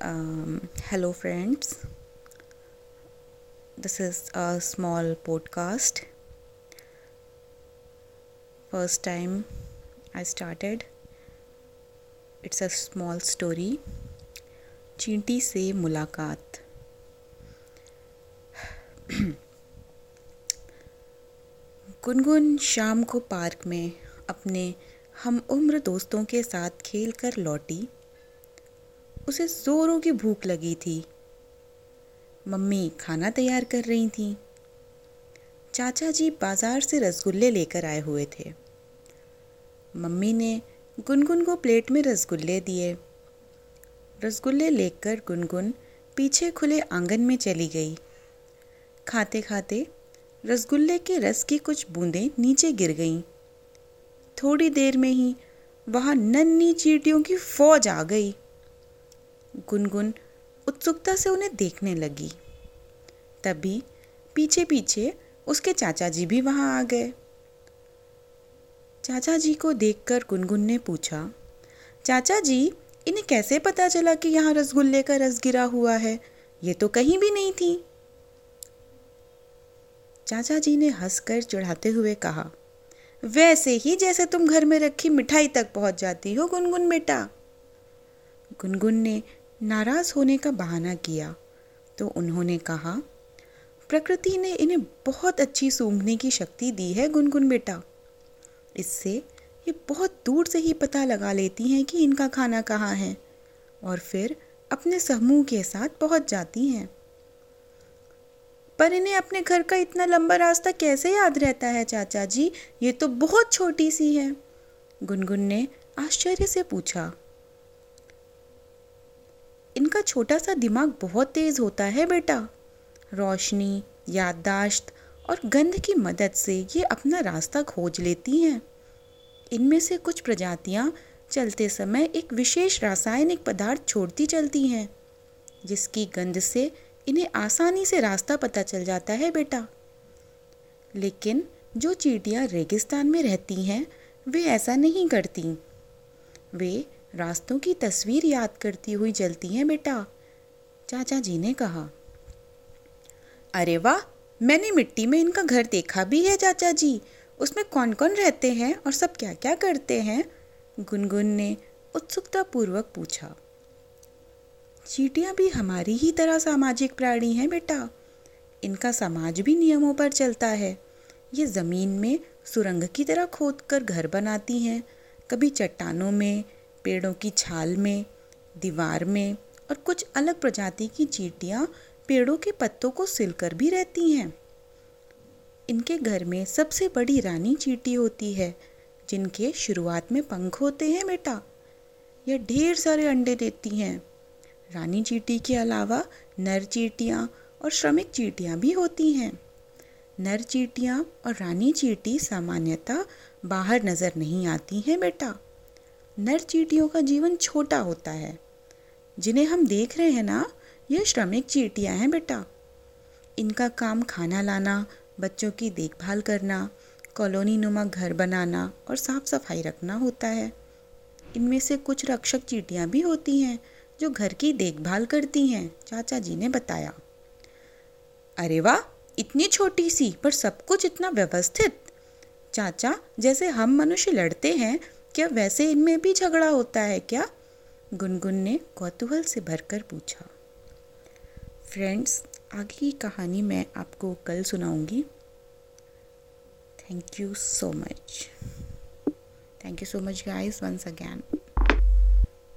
Um, hello, friends. This is a small podcast. First time I started. It's a small story. चींटी से मुलाकात गुनगुन शाम को park में अपने हम उम्र दोस्तों के साथ खेल कर लौटी उसे ज़ोरों की भूख लगी थी। मम्मी खाना तैयार कर रही थी। चाचा जी बाज़ार से रसगुल्ले लेकर आए हुए थे। मम्मी ने गुनगुन को प्लेट में रसगुल्ले दिए। रसगुल्ले लेकर गुनगुन पीछे खुले आँगन में चली गई। खाते खाते रसगुल्ले के रस की कुछ बूंदें नीचे गिर गईं। थोड़ी देर में ही वहाँ नन्ही चीटियों की फौज आ गई। गुनगुन उत्सुकता से उन्हें देखने लगी। तभी पीछे पीछे उसके चाचा जी भी वहाँ आ गए। चाचा जी को देखकर गुनगुन ने पूछा चाचा जी इन्हें कैसे पता चला कि यहाँ रसगुल्ले का रस गिरा हुआ है? ये तो कहीं भी नहीं थी। चाचा जी ने हंसकर चढ़ाते हुए कहा, वैसे ही जैसे तुम घर में रखी मिठाई तक पहुँच जाती हो गुनगुन बेटा। गुनगुन ने नाराज़ होने का बहाना किया तो उन्होंने कहा, प्रकृति ने इन्हें बहुत अच्छी सूंघने की शक्ति दी है, गुनगुन बेटा। इससे ये बहुत दूर से ही पता लगा लेती हैं कि इनका खाना कहाँ है, और फिर अपने समूह के साथ पहुँच जाती हैं। पर इन्हें अपने घर का इतना लंबा रास्ता कैसे याद रहता है, चाचा जी? ये तो बहुत छोटी सी है। गुनगुन ने आश्चर्य से पूछा इनका छोटा सा दिमाग बहुत तेज़ होता है बेटा। रोशनी, याददाश्त और गंध की मदद से ये अपना रास्ता खोज लेती हैं। इनमें से कुछ प्रजातियाँ चलते समय एक विशेष रासायनिक पदार्थ छोड़ती चलती हैं, जिसकी गंध से इन्हें आसानी से रास्ता पता चल जाता है बेटा। लेकिन जो चीटियाँ रेगिस्तान में रहती हैं, वे ऐसा नहीं करती। वे रास्तों की तस्वीर याद करती हुई चलती हैं बेटा। चाचा जी ने कहा, अरे वाह, मैंने मिट्टी में इनका घर देखा भी है चाचा जी। उसमें कौन कौन रहते हैं और सब क्या क्या करते हैं? गुनगुन ने उत्सुकता पूर्वक पूछा, चीटियाँ भी हमारी ही तरह सामाजिक प्राणी हैं बेटा। इनका समाज भी नियमों पर चलता है। ये ज़मीन में सुरंग की तरह खोद कर घर बनाती हैं। कभी चट्टानों में पेड़ों की छाल में, दीवार में और कुछ अलग प्रजाति की चींटियाँ पेड़ों के पत्तों को सिलकर भी रहती हैं। इनके घर में सबसे बड़ी रानी चींटी होती है, जिनके शुरुआत में पंख होते हैं बेटा। यह ढेर सारे अंडे देती हैं। रानी चींटी के अलावा नर चींटियाँ और श्रमिक चींटियाँ भी होती हैं। नर चींटियाँ और रानी चींटी सामान्यतः बाहर नज़र नहीं आती हैं बेटा। नर चीटियों का जीवन छोटा होता है। जिन्हें हम देख रहे हैं ना, ये श्रमिक चीटियाँ हैं बेटा। इनका काम खाना लाना, बच्चों की देखभाल करना, कॉलोनी नुमा घर बनाना और साफ़ सफ़ाई रखना होता है। इनमें से कुछ रक्षक चीटियाँ भी होती हैं, जो घर की देखभाल करती हैं, चाचा जी ने बताया। अरे वाह, इतनी छोटी सी, पर सब कुछ इतना व्यवस्थित। चाचा, जैसे हम मनुष्य लड़ते हैं क्या वैसे इनमें भी झगड़ा होता है क्या? गुनगुन ने कौतूहल से भरकर पूछा। फ्रेंड्स आगे की कहानी मैं आपको कल सुनाऊँगी। Thank you so much thank you so much guys once again